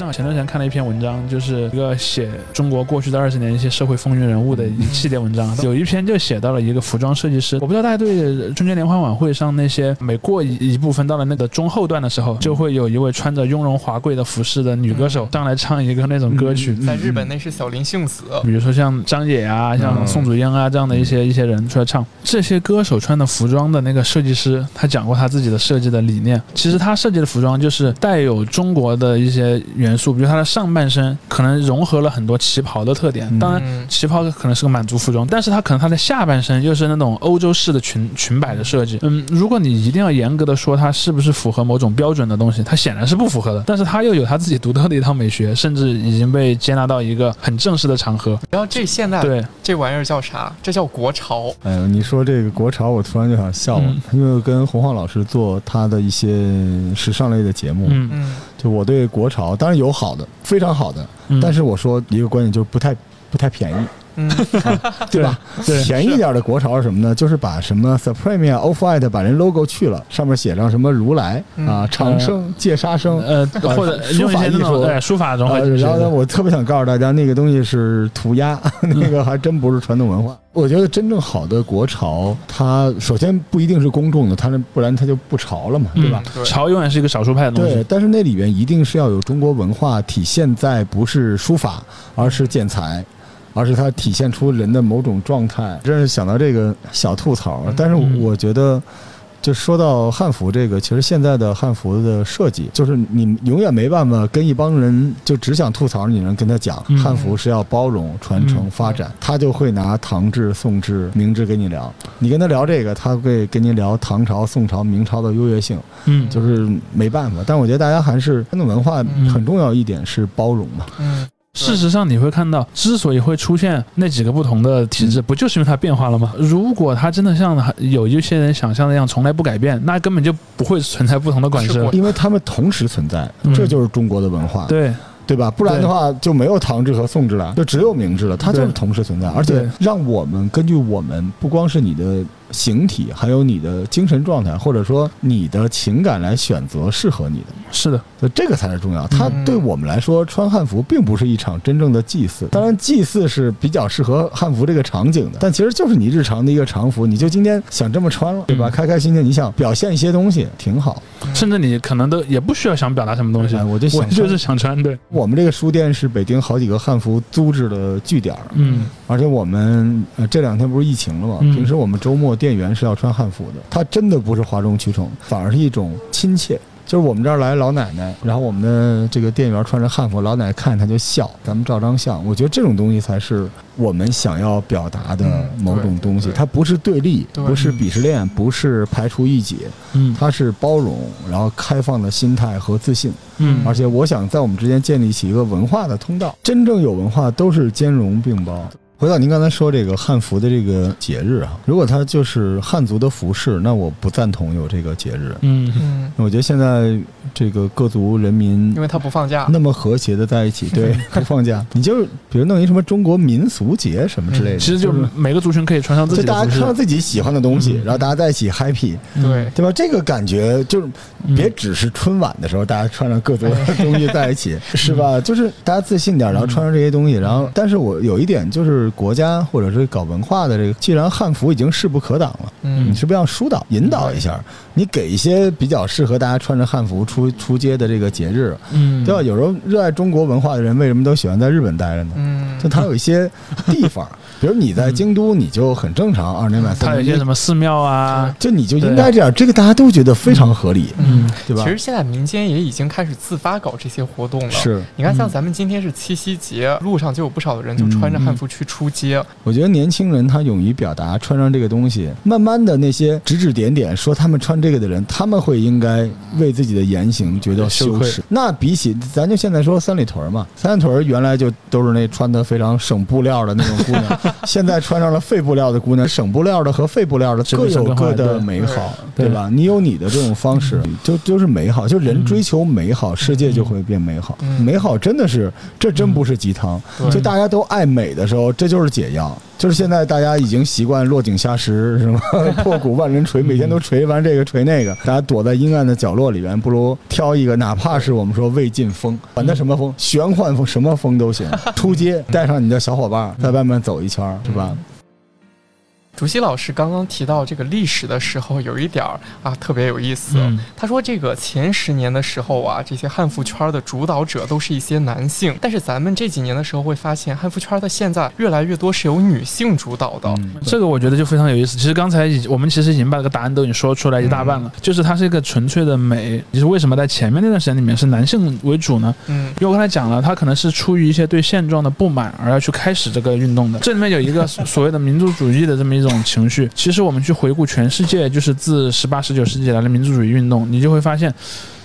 正好前段时间看了一篇文章，就是一个写中国过去的二十年一些社会风云人物的一系列文章，有一篇就写到了一个服装设计师。我不知道大家对春节联欢晚会上那些每过一一部分到了那个中后段的时候，就会有一位穿着雍容华贵的服饰的女歌手上来唱一个那种歌曲。在日本那是小林幸子，比如说像张也啊，像宋祖英啊这样的一些一些人出来唱。这些歌手穿的服装的那个设计师，他讲过他自己的设计的理念。其实他设计的服装就是带有中国的一些元素，比如它的上半身可能融合了很多旗袍的特点。当然，旗袍可能是个满族服装，但是它可能它的下半身又是那种欧洲式的裙裙摆的设计。嗯，如果你一定要严格的说它是不是符合某种标准的东西，它显然是不符合的。但是它又有它自己独特的一套美学，甚至已经被接纳到一个很正式的场合。然后这现在对这玩意儿叫啥？这叫国潮。哎呦，你说这个国潮，我突然就想笑了，因为跟洪晃老师做他的一些时尚类的节目，嗯嗯，就我对国潮当然有好的，非常好的，嗯但是我说一个观点就是不太不太便宜。嗯，对吧？对便宜点的国潮是什么呢？就是把什么 Supreme 啊、Off White 把人 logo 去了，上面写上什么如来啊、长生、戒杀生，呃，或者书法艺术对书法融合呃进去然后呢，我特别想告诉大家，那个东西是涂鸦，那个还真不是传统文化。我觉得真正好的国潮，它首先不一定是公众的，它那不然它就不潮了嘛，对吧？对潮永远是一个少数派的东对西，。但是那里边一定是要有中国文化体现在，不是书法，而是建材，而是它体现出人的某种状态。真是想到这个小吐槽，但是嗯我觉得。就说到汉服这个，其实现在的汉服的设计，就是你永远没办法跟一帮人就只想吐槽，你能跟他讲嗯汉服是要包容、传承、嗯发展，他就会拿唐制、宋制、明制跟你聊。你跟他聊这个，他会跟你聊唐朝、宋朝、明朝的优越性。嗯，就是没办法。但我觉得大家还是传统文化嗯很重要一点是包容嘛。嗯，事实上，你会看到，之所以会出现那几个不同的体嗯制，不就是因为它变化了吗？如果它真的像有一些人想象的那样，从来不改变，那根本就不会存在不同的管制。因为他们同时存在，嗯这就是中国的文化，对，对吧？不然的话就没有唐制和宋制了，就只有明制了。它就是同时存在，而且让我们根据我们不光是你的形体，还有你的精神状态，或者说你的情感来选择适合你的。是的，所以这个才是重要。它嗯对我们来说，穿汉服并不是一场真正的祭祀。当然，祭祀是比较适合汉服这个场景的，但其实就是你日常的一个常服。你就今天想这么穿了，对吧？嗯开开心心，你想表现一些东西，挺好。甚至你可能都也不需要想表达什么东西，哎我就想我就是想穿，对，我们这个书店是北京好几个汉服租制的据点，嗯而且我们呃这两天不是疫情了嘛？嗯平时我们周末店员是要穿汉服的，他真的不是哗众取宠，反而是一种亲切。就是我们这儿来老奶奶，然后我们的这个店员穿着汉服，老奶奶看她就笑，咱们照张相。我觉得这种东西才是我们想要表达的嗯某种东西，它不是对立，对不是鄙视链，不是排除异己，嗯它是包容，然后开放的心态和自信。嗯而且我想在我们之间建立起一个文化的通道，真正有文化都是兼容并包。回到您刚才说这个汉服的这个节日啊，如果它就是汉族的服饰，那我不赞同有这个节日。嗯。嗯，我觉得现在这个各族人民因为他不放假，那么和谐的在一起，对，不放假，你就比如弄一什么中国民俗节什么之类的，其实就是每个族群可以穿上自己的服饰大家看到，自己喜欢的东西，嗯。然后大家在一起 happy，对，对吧？这个感觉就是嗯。别只是春晚的时候，大家穿上各族的 东西在一起，是吧？就是大家自信点，然后穿上这些东西，然后，但是我有一点就是国家或者是搞文化的这个，既然汉服已经势不可挡了，嗯你是不是要疏导、引导一下？你给一些比较适合大家穿着汉服出出街的这个节日，嗯，对吧？有时候热爱中国文化的人为什么都喜欢在日本待着呢？嗯，就他有一些地方，比如你在京都，你就很正常，二年买三年它有一些什么寺庙啊，就你就应该这样，这个大家都觉得非常合理，嗯对吧其？实现在民间也已经开始自发搞这些活动了。，是，你看，像嗯咱们今天是七夕节，路上就有不少的人就穿着汉服去出街。我觉得年轻人他勇于表达，穿上这个东西，慢慢的那些指指点点说他们穿这个的人，他们会应该为自己的言行觉得羞耻。那比起咱就现在说三里屯嘛，三里屯原来就都是那穿的非常省布料的那种姑娘，现在穿上了废布料的姑娘，省布料的和废布料的各有各的美好，对对吧？你有你的这种方式，就就是美好，就人追求美好，世界就会变美好。嗯美好真的是，这真不是鸡汤。对就大家都爱美的时候，这就是解药。就是现在大家已经习惯落井下石，是吗？破鼓万人锤，每天都锤完这个锤那个，大家躲在阴暗的角落里边，不如挑一个，哪怕是我们说魏晋风，管它什么风，玄幻风，什么风都行。出街带上你的小伙伴，在外面走一圈，是吧？竹溪老师刚刚提到这个历史的时候，有一点儿啊特别有意思。嗯他说这个前十年的时候啊，这些汉服圈的主导者都是一些男性，但是咱们这几年的时候会发现，汉服圈的现在越来越多是由女性主导的。嗯这个我觉得就非常有意思。其实刚才已我们其实已经把这个答案都已经说出来一大半了，就是它是一个纯粹的美。就是为什么在前面那段时间里面是男性为主呢？嗯因为我刚才讲了，他可能是出于一些对现状的不满而要去开始这个运动的。这里面有一个所所谓的民族主义的这么一种情绪。其实我们去回顾全世界，就是自十八、十九世纪以来的民族主义运动，你就会发现。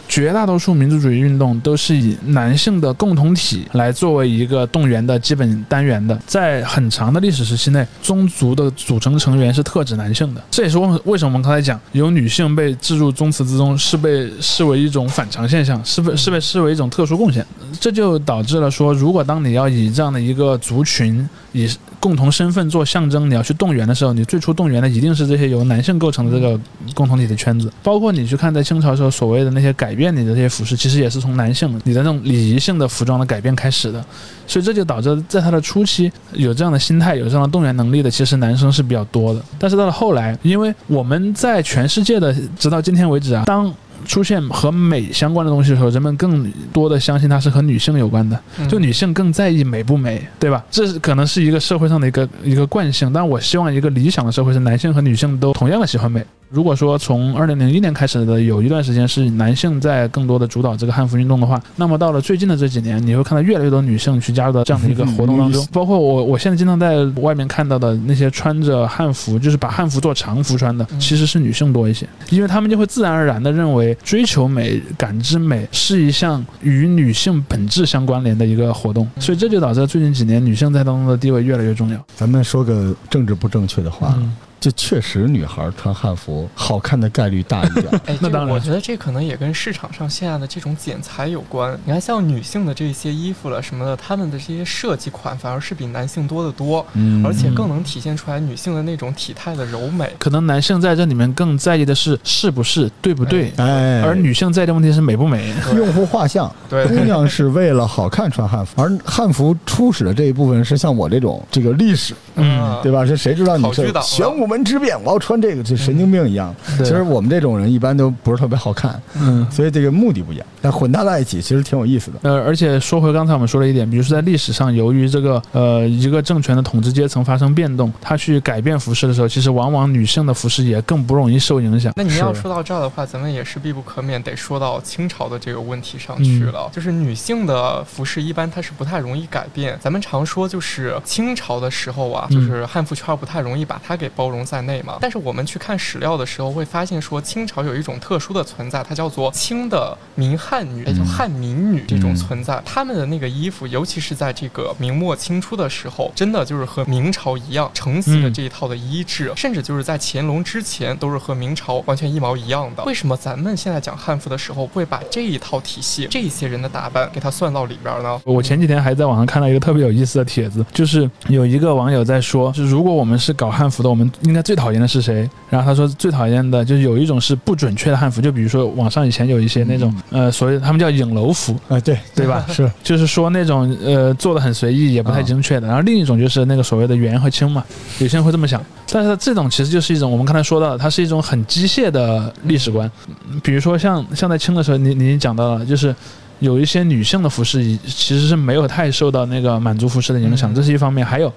绝大多数民族主义运动都是以男性的共同体来作为一个动员的基本单元的，在很长的历史时期内，宗族的组成成员是特指男性的。这也是为为什么我们刚才讲有女性被置入宗祠之中是被视为一种反常现象，是被是被视为一种特殊贡献。这就导致了说，如果当你要以这样的一个族群以共同身份做象征，你要去动员的时候，你最初动员的一定是这些由男性构成的这个共同体的圈子。包括你去看在清朝时候所谓的那些改变你的这些服饰，其实也是从男性你的那种礼仪性的服装的改变开始的。所以这就导致在它的初期有这样的心态、有这样的动员能力的，其实男生是比较多的。但是到了后来，因为我们在全世界的直到今天为止啊，当出现和美相关的东西的时候，人们更多的相信它是和女性有关的，嗯就女性更在意美不美，对吧？这是可能是一个社会上的一个一个惯性。但我希望一个理想的社会是男性和女性都同样的喜欢美。如果说从二零零一年开始的有一段时间是男性在更多的主导这个汉服运动的话，那么到了最近的这几年，你会看到越来越多女性去加入到这样的一个活动当中。包括我，我现在经常在外面看到的那些穿着汉服，就是把汉服做长服穿的，嗯其实是女性多一些，因为她们就会自然而然的认为追求美、感知美是一项与女性本质相关联的一个活动，所以这就导致最近几年女性在当中的地位越来越重要。咱们说个政治不正确的话，嗯就确实女孩穿汉服好看的概率大一点。哎，这个那当然我觉得这可能也跟市场上现在的这种剪裁有关。你看，像女性的这些衣服了什么的，她们的这些设计款反而是比男性多得多，嗯而且更能体现出来女性的那种体态的柔美。可能男性在这里面更在意的是是不是对不对，哎，而女性在意的问题是美不美。用户画像，对姑娘是为了好看穿汉服，而汉服初始的这一部分是像我这种这个历史，嗯对吧？这谁知道你是玄武门之变，我要穿这个，这神经病一样。对其实我们这种人一般都不是特别好看，嗯。所以这个目的不一样，但混搭在一起其实挺有意思的。呃，而且说回刚才我们说了一点，比如说在历史上，由于这个呃一个政权的统治阶层发生变动，他去改变服饰的时候，其实往往女性的服饰也更不容易受影响。那你要说到这儿的话，咱们也是必不可免得说到清朝的这个问题上去了。就是女性的服饰一般它是不太容易改变。咱们常说就是清朝的时候啊，嗯就是汉服圈不太容易把它给包容在内嘛。但是我们去看史料的时候，会发现说清朝有一种特殊的存在，它叫做清的民汉女，也叫汉民女这种存在。她们的那个衣服，尤其是在这个明末清初的时候，真的就是和明朝一样承袭了嗯这一套的衣制，甚至就是在乾隆之前都是和明朝完全一毛一样的。为什么咱们现在讲汉服的时候，会把这一套体系、这些人的打扮给它算到里边呢？我前几天还在网上看到一个特别有意思的帖子，就是有一个网友在说，就如果我们是搞汉服的，我们应该最讨厌的是谁？然后他说最讨厌的就是有一种是不准确的汉服，就比如说网上以前有一些那种呃，所谓他们叫影楼服，哎，对对吧？是就是说那种呃做的很随意，也不太精确的。然后另一种就是那个所谓的元和清嘛，有些人会这么想。但是这种其实就是一种我们刚才说到的，它是一种很机械的历史观。嗯比如说像像在清的时候，你你已经讲到了，就是。有一些女性的服饰其实是没有太受到那个满族服饰的影响，嗯这是一方面。还有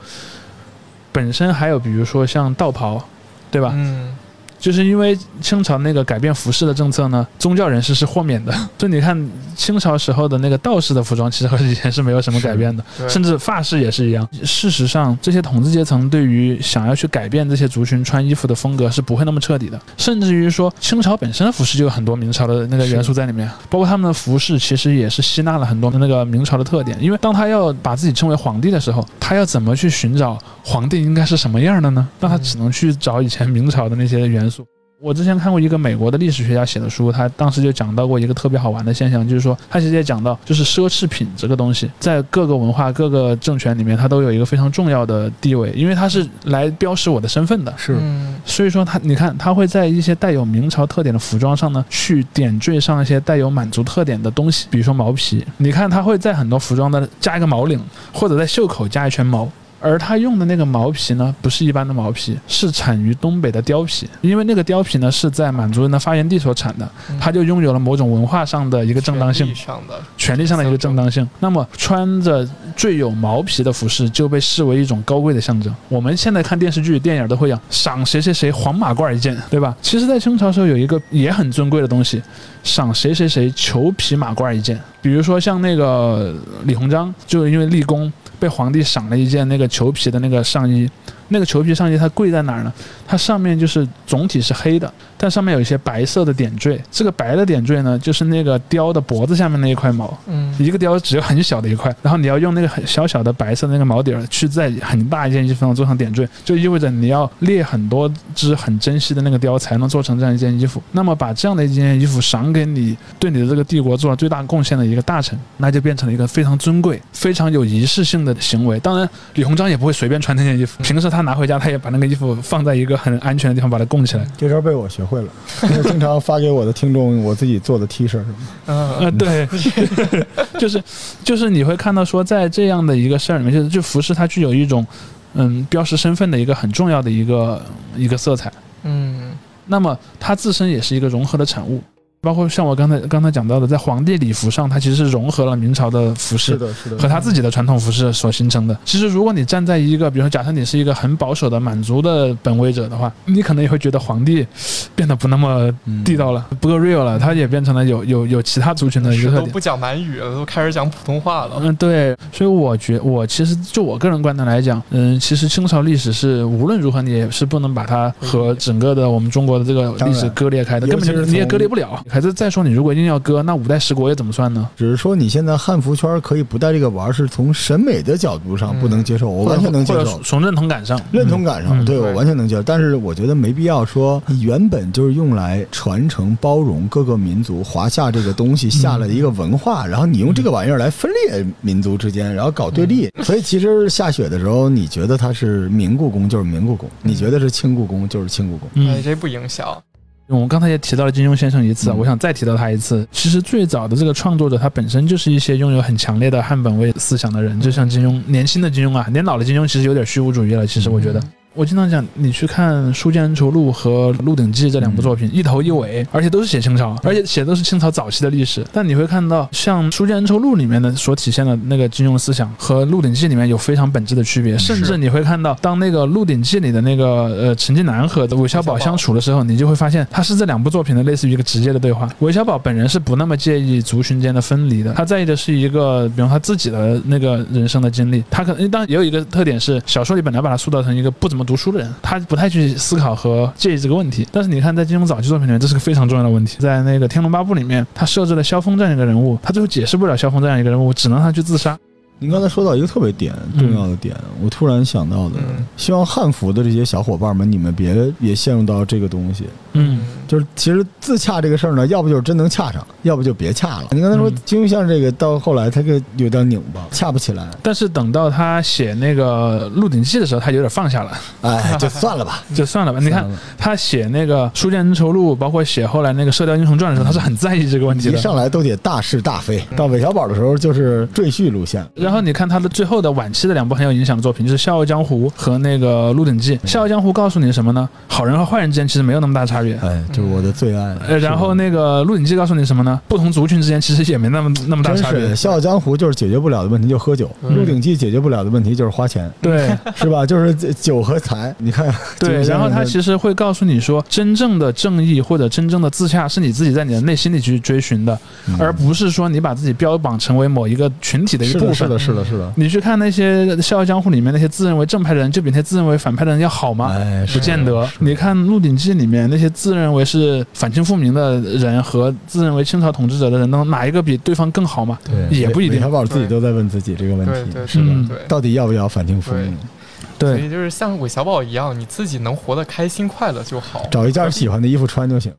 本身还有比如说像道袍，对吧？嗯，就是因为清朝那个改变服饰的政策呢，宗教人士是豁免的。所以你看清朝时候的那个道士的服装，其实和以前是没有什么改变的，甚至发饰也是一样。事实上，这些统治阶层对于想要去改变这些族群穿衣服的风格是不会那么彻底的，甚至于说清朝本身的服饰就有很多明朝的那个元素在里面，包括他们的服饰其实也是吸纳了很多那个明朝的特点。因为当他要把自己称为皇帝的时候，他要怎么去寻找皇帝应该是什么样的呢？那他只能去找以前明朝的那些元素。我之前看过一个美国的历史学家写的书，他当时就讲到过一个特别好玩的现象，就是说他其实也讲到，就是奢侈品这个东西，在各个文化、各个政权里面，它都有一个非常重要的地位，因为它是来标识我的身份的。是嗯所以说他，你看他会在一些带有明朝特点的服装上呢，去点缀上一些带有满族特点的东西，比如说毛皮。你看他会在很多服装的加一个毛领，或者在袖口加一圈毛。而他用的那个毛皮呢，不是一般的毛皮，是产于东北的貂皮，因为那个貂皮呢是在满族人的发源地所产的，它就拥有了某种文化上的一个正当性权力。上的权利上的一个正当性。那么穿着最有毛皮的服饰就被视为一种高贵的象征。我们现在看电视剧、电影都会讲赏谁谁谁黄马褂一件，对吧？其实，在清朝时候有一个也很尊贵的东西，赏谁谁谁裘皮马褂一件。比如说像那个李鸿章，就因为立功被皇帝赏了一件那个裘皮的那个上衣。那个裘皮上衣它贵在哪儿呢？它上面就是总体是黑的，但上面有一些白色的点缀。这个白的点缀呢，就是那个貂的脖子下面那一块毛。嗯一个貂只有很小的一块，然后你要用那个很小小的白色的那个毛底儿去在很大一件衣服上做上点缀，就意味着你要列很多只很珍惜的那个貂才能做成这样一件衣服。那么把这样的一件衣服赏给你对你的这个帝国做了最大贡献的一个大臣，那就变成了一个非常尊贵、非常有仪式性的行为。当然，李鸿章也不会随便穿那件衣服，平时他拿回家，他也把那个衣服放在一个很安全的地方把它供起来。这招被我学会了，经常发给我的听众我自己做的 T 恤什么嗯。对，就是就是你会看到说，在这样的一个事儿里面，就是就服饰它具有一种嗯标识身份的一个很重要的一个一个色彩。嗯。那么它自身也是一个融合的产物，包括像我刚才刚才讲到的，在皇帝礼服上，它其实是融合了明朝的服饰。的，是的和他自己的传统服饰所形成的。其实，如果你站在一个，比如说，假设你是一个很保守的满族的本位者的话，你可能也会觉得皇帝变得不那么地道了，不够 real 了，他也变成了有有有其他族群的一个特点。都不讲满语了，都开始讲普通话了。嗯，对，所以我觉我其实就我个人观点来讲，嗯，其实清朝历史是无论如何你也是不能把它和整个的我们中国的这个历史割裂开的，根本就是你也割裂不了。还是再说，你如果硬要割，那五代十国又怎么算呢？只是说你现在汉服圈可以不带这个玩，是从审美的角度上嗯不能接受，我完全能接受。从认同感上，认同感上，嗯对我完全能接受，但是我觉得没必要说你原本就是用来传承、包容各个民族，华夏这个东西下了一个文化，然后你用这个玩意儿来分裂民族之间，然后搞对立。所以其实下雪的时候，你觉得它是明故宫就是明故宫，你觉得是清故宫就是清故宫。嗯哎，，这不影响。我们刚才也提到了金庸先生一次我想再提到他一次。其实最早的这个创作者，他本身就是一些拥有很强烈的汉本位思想的人，就像金庸，年轻的金庸啊，年老的金庸其实有点虚无主义了。其实我觉得。我经常讲，你去看《书剑恩仇录》和《鹿鼎记》这两部作品，一头一尾，而且都是写清朝，而且写的都是清朝早期的历史。但你会看到，像《书剑恩仇录》里面的所体现的那个金庸思想，和《鹿鼎记》里面有非常本质的区别。甚至你会看到，当那个《鹿鼎记》里的那个呃陈近南和韦小宝相处的时候，你就会发现，他是这两部作品的类似于一个直接的对话。韦小宝本人是不那么介意族群间的分离的，他在意的是一个，比方他自己的那个人生的经历。他可能当然也有一个特点是，小说里本来把他塑造成一个不怎么读书的人，他不太去思考和介意这个问题。但是你看，在金庸早期作品里面，这是个非常重要的问题。在那个《天龙八部》里面，他设置了萧峰这样一个人物，他最后解释不了萧峰这样一个人物，只能他去自杀。您刚才说到一个特别点重要的点，我突然想到的，嗯希望汉服的这些小伙伴们，你们别也陷入到这个东西。嗯，就是其实自洽这个事儿呢，要不就是真能洽上，要不就别洽了。你刚才说嗯金庸像这个，到后来他个有点拧巴，洽不起来，但是等到他写那个《鹿鼎记》的时候，他有点放下了，哎，就算了吧。就算了吧。你看他写那个《书剑恩仇录》，包括写后来那个《射雕英雄传》的时候，他是很在意这个问题的一。上来都得大是大非，到韦小宝的时候就是赘婿路线。然后你看他的最后的晚期的两部很有影响的作品，就是《笑傲江湖》和那个《鹿鼎记》。《笑傲江湖》告诉你什么呢？好人和坏人之间其实没有那么大差别。哎，就是我的最爱。呃，然后那个《鹿鼎记》告诉你什么呢？不同族群之间其实也没那么那么大差别。《笑傲江湖》就是解决不了的问题就喝酒，嗯鹿鼎记》解决不了的问题就是花钱，对是吧？就是酒和财。你看，对，然后他其实会告诉你说，真正的正义或者真正的自洽是你自己在你的内心里去追寻的，而不是说你把自己标榜成为某一个群体的一部分。是的，是的，是的，是的。你去看那些《笑傲江湖》里面那些自认为正派的人，就比那些自认为反派的人要好吗？哎，不见得。你看《鹿鼎记》里面那些自认为是反清复明的人和自认为清朝统治者的人，能哪一个比对方更好吗？对，也不一定韦小宝自己都在问自己这个问题，是吧？嗯对到底要不要反清复明？对所对，以就是像韦小宝一样，你自己能活得开心快乐就好。找一件喜欢的衣服穿就行。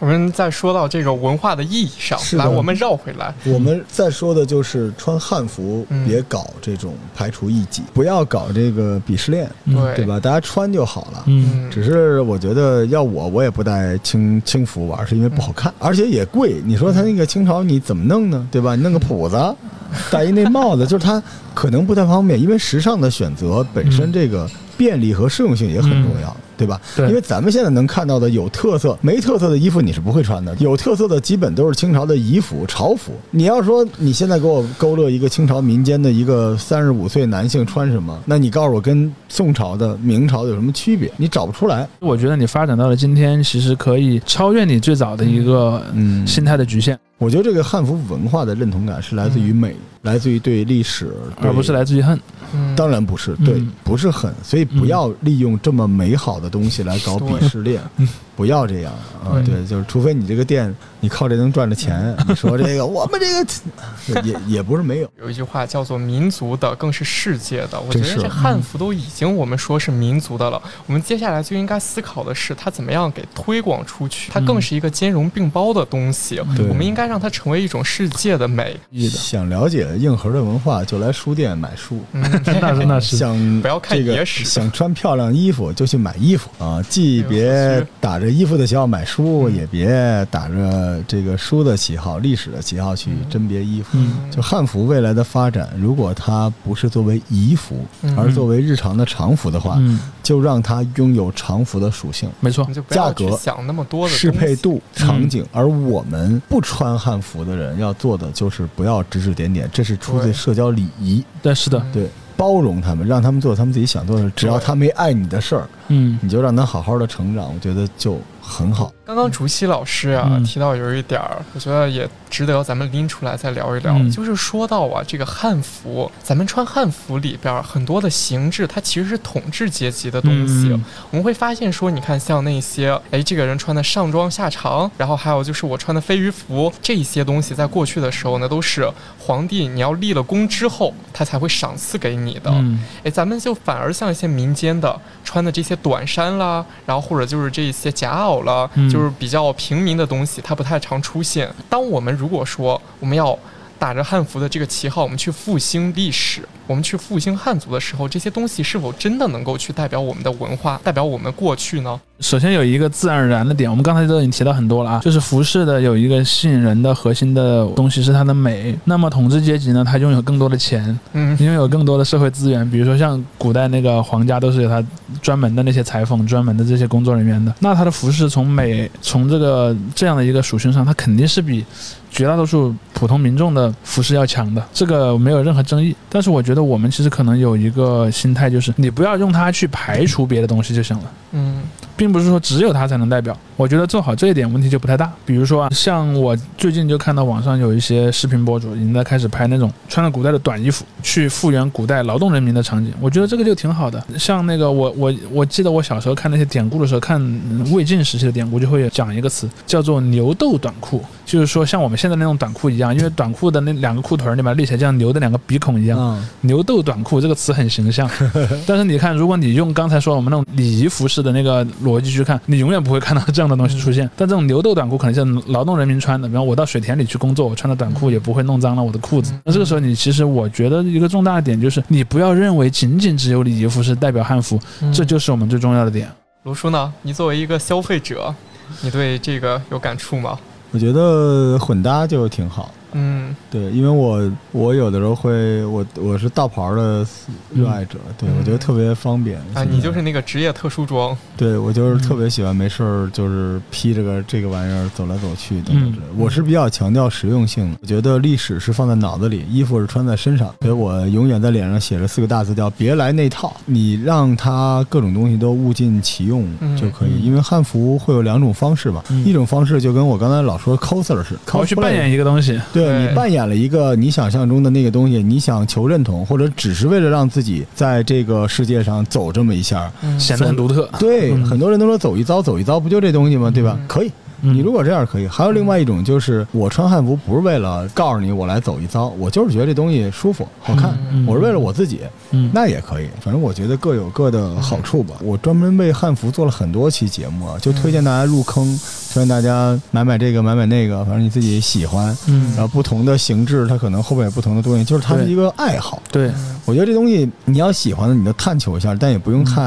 我们再说到这个文化的意义上，来，我们绕回来。我们再说的就是穿汉服，嗯别搞这种排除异己，不要搞这个鄙视链，嗯对对吧？大家穿就好了。嗯，嗯，只是我觉得要我，我也不带清清服玩，是因为不好看，而且也贵。你说他那个清朝你怎么弄呢？对吧？你弄个谱子，戴一那帽子，就是它可能不太方便，因为时尚的选择本身这个便利和适用性也很重要，对吧？对因为咱们现在能看到的有特色、没特色的衣服你是不会穿的，有特色的基本都是清朝的仪服、朝服。你要说你现在给我勾勒一个清朝民间的一个三十五岁男性穿什么，那你告诉我跟宋朝的、明朝的有什么区别？你找不出来。我觉得你发展到了今天，其实可以超越你最早的一个嗯心态的局限，我觉得这个汉服文化的认同感是来自于美，来自于对历史，对而不是来自于恨。嗯当然不是，对，嗯不是恨，所以不要利用这么美好的东西来搞鄙视链，不要这样啊！对对，就是除非你这个店你靠这能赚着钱，你说这个我们这个也也不是没有，有一句话叫做“民族的更是世界的”，我觉得这汉服都已经我们说是民族的了，我们接下来就应该思考的是它怎么样给推广出去，它更是一个兼容并包的东西，对我们应该让它成为一种世界的美。想了解硬核的文化，就来书店买书。嗯，那真的是想 不要看这个野史想穿漂亮衣服就去买衣服啊！既哎别打着衣服的旗号买书，嗯也别打着这个书的旗号、历史的旗号去甄别衣服。嗯就汉服未来的发展，如果它不是作为仪服，嗯而作为日常的常服的话，嗯，就让它拥有常服的属性。没错，就不要价格去想那么多的适配。度、场景，而我们不穿汉服的人要做的就是不要指指点点，这是出自社交礼仪。对，是的，对，包容他们，让他们做他们自己想做的事，只要他没碍你的事儿，嗯你就让他好好的成长，我觉得就很好。刚刚竹溪老师啊、嗯提到有一点儿，我觉得也值得咱们拎出来再聊一聊，嗯就是说到啊这个汉服，咱们穿汉服里边儿很多的形制，它其实是统治阶级的东西。嗯我们会发现说，你看像那些，哎，这个人穿的上装下长，然后还有就是我穿的飞鱼服，这些东西在过去的时候呢，都是皇帝你要立了功之后，他才会赏赐给你的。嗯哎，咱们就反而像一些民间的穿的这些短衫啦，然后或者就是这些夹袄啦，嗯就是比较平民的东西，它不太常出现。当我们如果说我们要打着汉服的这个旗号，我们去复兴历史，我们去复兴汉族的时候，这些东西是否真的能够去代表我们的文化，代表我们过去呢？首先有一个自然而然的点，我们刚才都已经提到很多了啊，就是服饰的有一个吸引人的核心的东西是它的美。那么统治阶级呢，它拥有更多的钱，嗯拥有更多的社会资源，比如说像古代那个皇家都是有他专门的那些裁缝、专门的这些工作人员的。那他的服饰从美从这个这样的一个属性上，它肯定是比绝大多数普通民众的服饰要强的，这个没有任何争议。但是我觉得我们其实可能有一个心态，就是你不要用它去排除别的东西就行了。嗯并不是说只有它才能代表。我觉得做好这一点问题就不太大。比如说啊，像我最近就看到网上有一些视频博主已经在开始拍那种穿着古代的短衣服去复原古代劳动人民的场景，我觉得这个就挺好的。像那个我我我记得我小时候看那些典故的时候，看嗯魏晋时期的典故就会讲一个词叫做牛斗短裤，就是说像我们现在那种短裤一样，因为短裤的那两个裤腿儿你把它立起来，就像牛的两个鼻孔一样。嗯，牛斗短裤这个词很形象，但是你看，如果你用刚才说我们那种礼仪服饰的那个逻辑去看，你永远不会看到这样的东西出现。但这种牛豆短裤可能像劳动人民穿的，比方我到水田里去工作，我穿的短裤也不会弄脏了我的裤子。那这个时候，你其实我觉得一个重大的点就是，你不要认为仅仅只有礼仪服是代表汉服，嗯这就是我们最重要的点。卢叔呢？你作为一个消费者，你对这个有感触吗？我觉得混搭就挺好。嗯。对，因为我我有的时候会，我我是道袍的热爱者，对嗯我觉得特别方便啊，你就是那个职业特殊装。对我就是特嗯别喜欢没事儿就是披着个这个玩意儿走来走去等等嗯。之类的。我是比较强调实用性的，我觉得历史是放在脑子里，衣服是穿在身上，所以我永远在脸上写着四个大字叫“别来那套”。你让它各种东西都物尽其用嗯就可以，嗯。因为汉服会有两种方式吧，嗯。一种方式就跟我刚才老说 coser 似的，我要去扮演一个东西，对对你扮演了一个你想象中的那个东西，你想求认同，或者只是为了让自己在这个世界上走这么一下。嗯显得很独特。对，嗯很多人都说走一遭，走一遭不就这东西吗？对吧？嗯可以，嗯你如果这样可以，还有另外一种就是我穿汉服不是为了告诉你我来走一遭，我就是觉得这东西舒服好看，嗯我是为了我自己，嗯，那也可以。反正我觉得各有各的好处吧。我专门为汉服做了很多期节目啊，就推荐大家入坑，推荐大家买买这个买买那个，反正你自己喜欢。嗯然后不同的形制，它可能后面有不同的东西，就是它是一个爱好。对，嗯我觉得这东西你要喜欢的，你就探求一下，但也不用太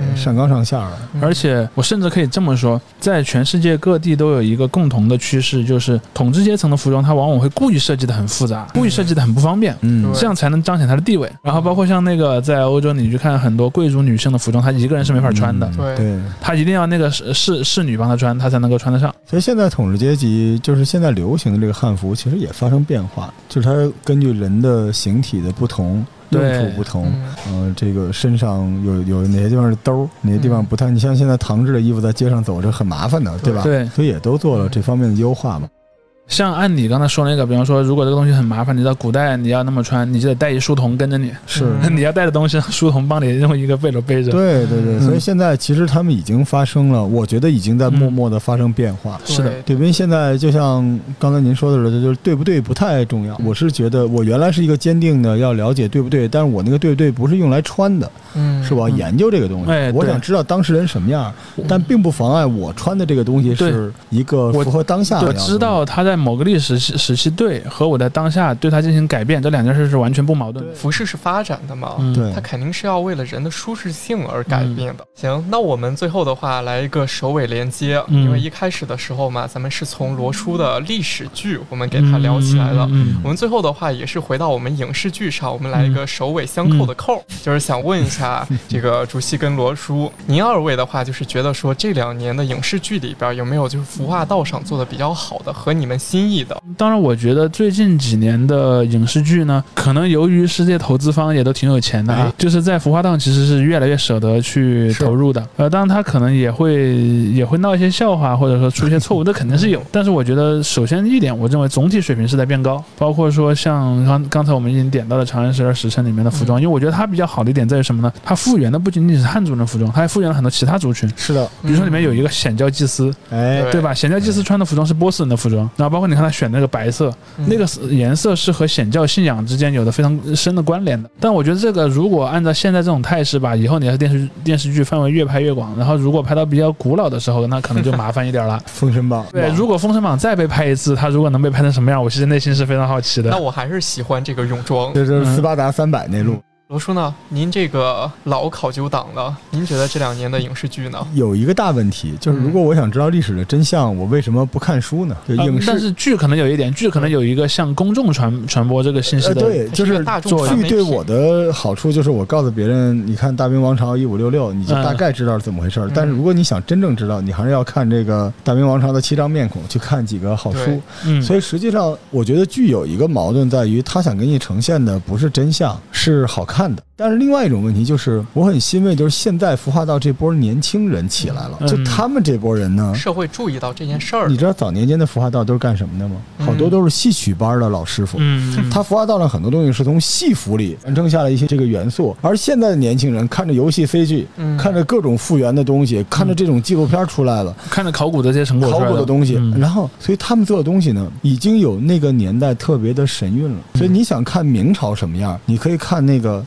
嗯上纲上线了。而且我甚至可以这么说，在全世界各地都有一个共同的趋势，就是统治阶层的服装，它往往会故意设计的很复杂，故意设计的很不方便。嗯这样才能彰显它的地位。然后包括像那个在欧洲，你去看很多贵族女性的服装，她一个人是没法穿的，对。她一定要那个侍侍侍女帮她穿，她才能够穿得上。所以现在统治阶级就是现在流行的这个汉服，其实也发生变化，就是它根据人的形体的不同。用对处不同，嗯嗯、这个身上有有哪些地方是兜，哪些地方不太。你像现在唐制的衣服在街上走着很麻烦的，对吧？对所以也都做了这方面的优化嘛。像按你刚才说那个，比方说，如果这个东西很麻烦，你到古代你要那么穿，你就得带一书童跟着你，是嗯 你要带的东西，书童帮你用一个背篓背着。对对对，嗯所以现在其实他们已经发生了，我觉得已经在默默的发生变化。是的对，因为现在就像刚才您说的似的，就是对不对不太重要。我是觉得我原来是一个坚定的要了解对不对，但是我那个对不对不是用来穿的，嗯是我要研究这个东西。哎我想知道当事人什么样，但并不妨碍我穿的这个东西是一个符合当下的我。知道他在某个历史时时期对和我在当下对它进行改变，这两件事是完全不矛盾的。服饰是发展的嘛，它肯定是要为了人的舒适性而改变的。行，那我们最后的话来一个首尾连接，嗯因为一开始的时候嘛，咱们是从罗叔的历史剧我们给他聊起来了。嗯我们最后的话也是回到我们影视剧上，我们来一个首尾相扣的扣，就是想问一下 这个主席跟罗叔，您二位的话就是觉得说这两年的影视剧里边有没有就是服化道上做的比较好的和你们心意的？当然，我觉得最近几年的影视剧呢，可能由于世界投资方也都挺有钱的啊，哎就是在服化道其实是越来越舍得去投入的。呃，当然他可能也会也会闹一些笑话，或者说出一些错误，这肯定是有。但是我觉得，首先一点，我认为总体水平是在变高，包括说像刚刚才我们已经点到的《长安十二时辰》里面的服装，因为我觉得它比较好的一点在于什么呢？它复原的不仅仅是汉族人的服装，它还复原了很多其他族群。是的，比如说里面有一个显教祭司，哎，对对吧？显教祭司穿的服装是波斯人的服装，然后包括你看他选那个白色，嗯那个颜色是和显教信仰之间有的非常深的关联的。但我觉得这个如果按照现在这种态势吧，以后你要是电视电视剧范围越拍越广，然后如果拍到比较古老的时候，那可能就麻烦一点了。封神榜。对，如果《封神榜》再被拍一次，他如果能被拍成什么样，我其实内心是非常好奇的。那我还是喜欢这个泳装。就是斯巴达三百那路。罗叔呢？您这个老考究党了，您觉得这两年的影视剧呢？有一个大问题，就是如果我想知道历史的真相，我为什么不看书呢？就呃影视但是剧可能有一点，剧可能有一个向公众传传播这个信息的，呃对，就是大众剧对我的好处就是我告诉别人，你看《大明王朝一五六六》，你就嗯大概知道是怎么回事儿。嗯但是如果你想真正知道，你还是要看这个《大明王朝的七张面孔》，去看几个好书。嗯，所以实际上，我觉得剧有一个矛盾在于，他想给你呈现的不是真相，是好看的。但是另外一种问题就是，我很欣慰，就是现在服化道这波年轻人起来了，嗯就他们这波人呢。社会注意到这件事儿你，知道早年间的服化道都是干什么的吗？嗯好多都是戏曲班的老师傅。嗯，他服化道上很多东西是从戏服里传承下来一些这个元素，而现在的年轻人看着游戏 CG，、嗯看着各种复原的东西，看着这种纪录片出来了，看着考古的这些成果考，古的东西，嗯然后所以他们做的东西呢，已经有那个年代特别的神韵了。所以你想看明朝什么样，你可以看那个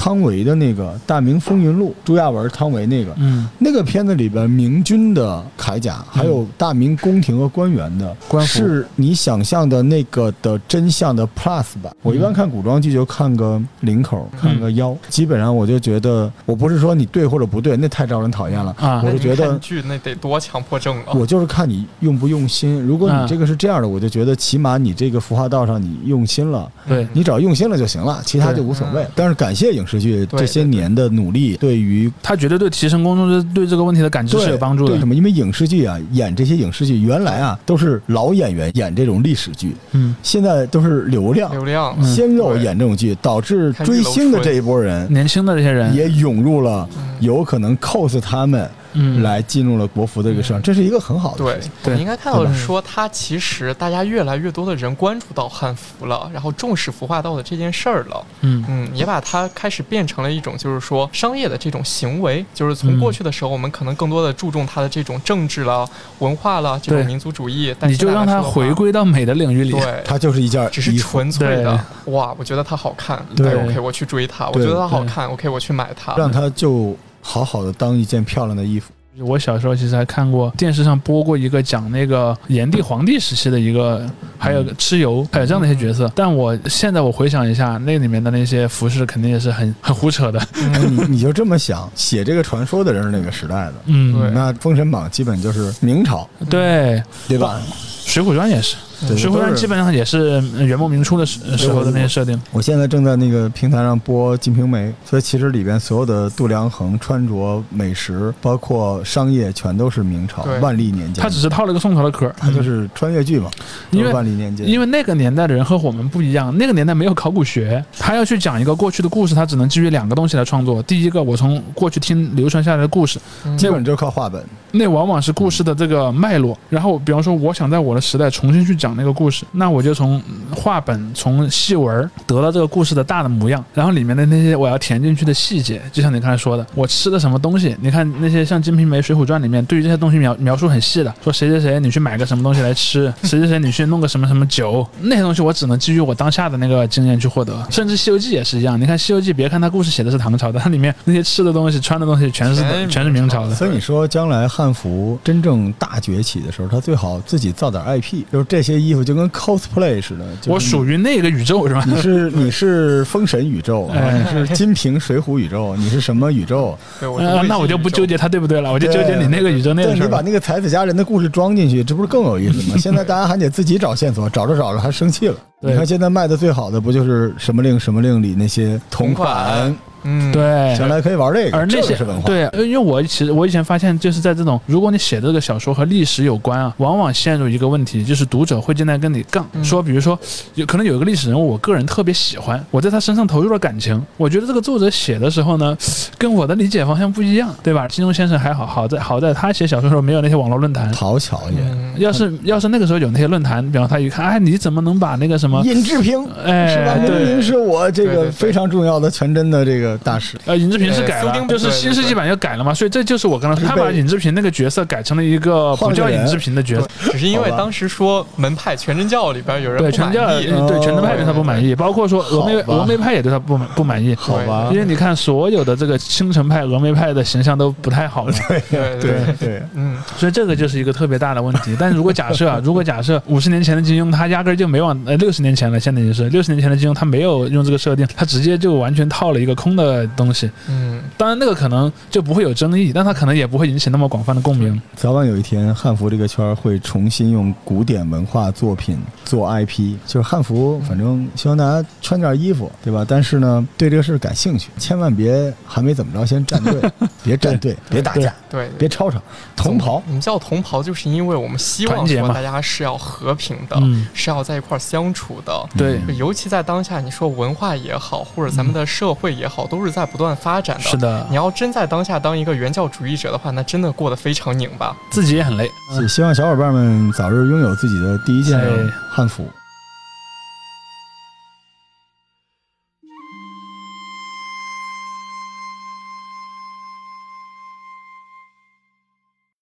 汤唯的那个《大明风云录》，朱亚文、汤唯那个。嗯，那个片子里边，明军的铠甲，还有大明宫廷和官员的官服是你想象的那个的真相的 plus 版。我一般看古装剧就看个领口，看个腰，基本上我就觉得，我不是说你对或者不对，那太招人讨厌了。啊我是觉得剧那得多强迫症啊！我就是看你用不用心。如果你嗯这个是这样的，我就觉得起码你这个服化道上你用心了，对你只要用心了就行了，其他就无所谓嗯。但是感谢影视剧对这些年的努力，对于他绝对对提升公众对对这个问题的感知是有帮助的。为。什么？因为影视剧啊，演这些影视剧原来啊都是老演员演这种历史剧，嗯，现在都是流量流量，嗯。鲜肉演这种剧，导致追星的这一波人年轻的这些人，也涌入了嗯。有可能 cos 他们嗯，来进入了国服的一个市场，这是一个很好的对事情。，我们应该看到是说，它其实大家越来越多的人关注到汉服了，然后重视服化道的这件事儿了，嗯。嗯，也把它开始变成了一种就是说商业的这种行为，就是从嗯过去的时候，我们可能更多的注重它的这种政治了、文化了、这种民族主义，但你就让它回。归到美的领域里。对，它就是一件只是，纯粹的。哇，我觉得它好看，对。哎，OK，我去追它；我觉得它好看，OK，我去买它。让它就好好的当一件漂亮的衣服。我小时候其实还看过电视上播过一个讲那个炎帝皇帝时期的一个，还有蚩尤，还有这样的一些角色。但我现在我回想一下，那里面的那些服饰肯定也是很很胡扯的。哎你你就这么想，写这个传说的人是哪个时代的？嗯，对那《封神榜》基本就是明朝，对，对吧？《水浒传》也是，对《水浒传基本上也是呃元末明初的时时候的那些设定。我现在正在那个平台上播《金瓶梅》，所以其实里边所有的度量衡、穿着、美食，包括商业，全都是明朝对万历年间。他只是套了个宋朝的壳儿，它就是穿越剧嘛，因为万历年间。因为那个年代的人和我们不一样，那个年代没有考古学，他要去讲一个过去的故事，他只能基于两个东西来创作。第一个，我从过去听流传下来的故事，嗯基本就是靠话本。那往往是故事的这个脉络。然后，比方说，我想在我的时代重新去讲那个故事，那我就从画本、从戏文得到这个故事的大的模样，然后里面的那些我要填进去的细节，就像你刚才说的，我吃的什么东西，你看那些像《金瓶梅》《水浒传》里面对于这些东西描描述很细的，说谁谁谁你去买个什么东西来吃，谁谁谁你去弄个什么什么酒，那些东西我只能基于我当下的那个经验去获得。甚至《西游记》也是一样，你看《西游记》，别看它故事写的是唐朝的，它里面那些吃的东西、穿的东西全是全全是明朝的。所以你说将来汉服真正大崛起的时候，他最好自己造点 IP，就是这些衣服就跟 cosplay 似的。就我属于那个宇宙是吧？你是你是封神宇宙，你是金瓶水浒宇宙，你是什么宇宙？那我就不纠结它对不对了，我就纠结你那个宇宙那个你把那个才子佳人的故事装进去，这不是更有意思吗？现在大家还得自己找线索，找着找着还生气了。你看现在卖的最好的不就是什么令什么令里那些同款？嗯，对，将来可以玩这个，而那些这个是文化。对，因为我其实我以前发现，就是在这种如果你写的这个小说和历史有关啊，往往陷入一个问题，就是读者会进来跟你杠，嗯说比如说有可能有一个历史人物，我个人特别喜欢，我在他身上投入了感情，我觉得这个作者写的时候呢，跟我的理解方向不一样，对吧？金庸先生还好，好在好在他写小说的时候没有那些网络论坛。讨巧也。嗯，要是要是那个时候有那些论坛，比方他一看，哎，你怎么能把那个什么，尹志平哎，是吧？明明是我这个非常重要的全真的这个大使。呃，尹志平是改了就是新世纪版又改了嘛，所以这就是我刚才说，他把被尹志平那个角色改成了一个不叫尹志平的角色，只是因为当时说门派全真教里边有人对全教意，哦对全真派对他不满意，包括说峨眉峨眉派也对他不满不满意，好吧。因为你看所有的这个青城派、峨眉派的形象都不太好嘛，对对对，对，嗯，所以这个就是一个特别大的问题。但是如果假设啊，如果假设五十年前的金庸他压根儿就没往呃六十年前了，现在已经是六十年前的金庸他没有用这个设定，他直接就完全套了一个空的东西，嗯，当然那个可能就不会有争议，但它可能也不会引起那么广泛的共鸣。早晚有一天，汉服这个圈儿会重新用古典文化作品做 IP，就是汉服，反正希望大家穿件衣服，对吧？但是呢，对这个事儿感兴趣，千万别还没怎么着先站队，别站队，别打架，对，别吵吵，同袍。我们叫同袍，就是因为我们希望说大家是要和平的，嗯是要在一块儿相处的。对，就尤其在当下，你说文化也好，或者咱们的社会也好，都是在不断发展的。是的你，要真在当下当一个原教主义者的话，那真的过得非常拧巴。自己也很累。希望小伙伴们早日拥有自己的第一件哎汉服。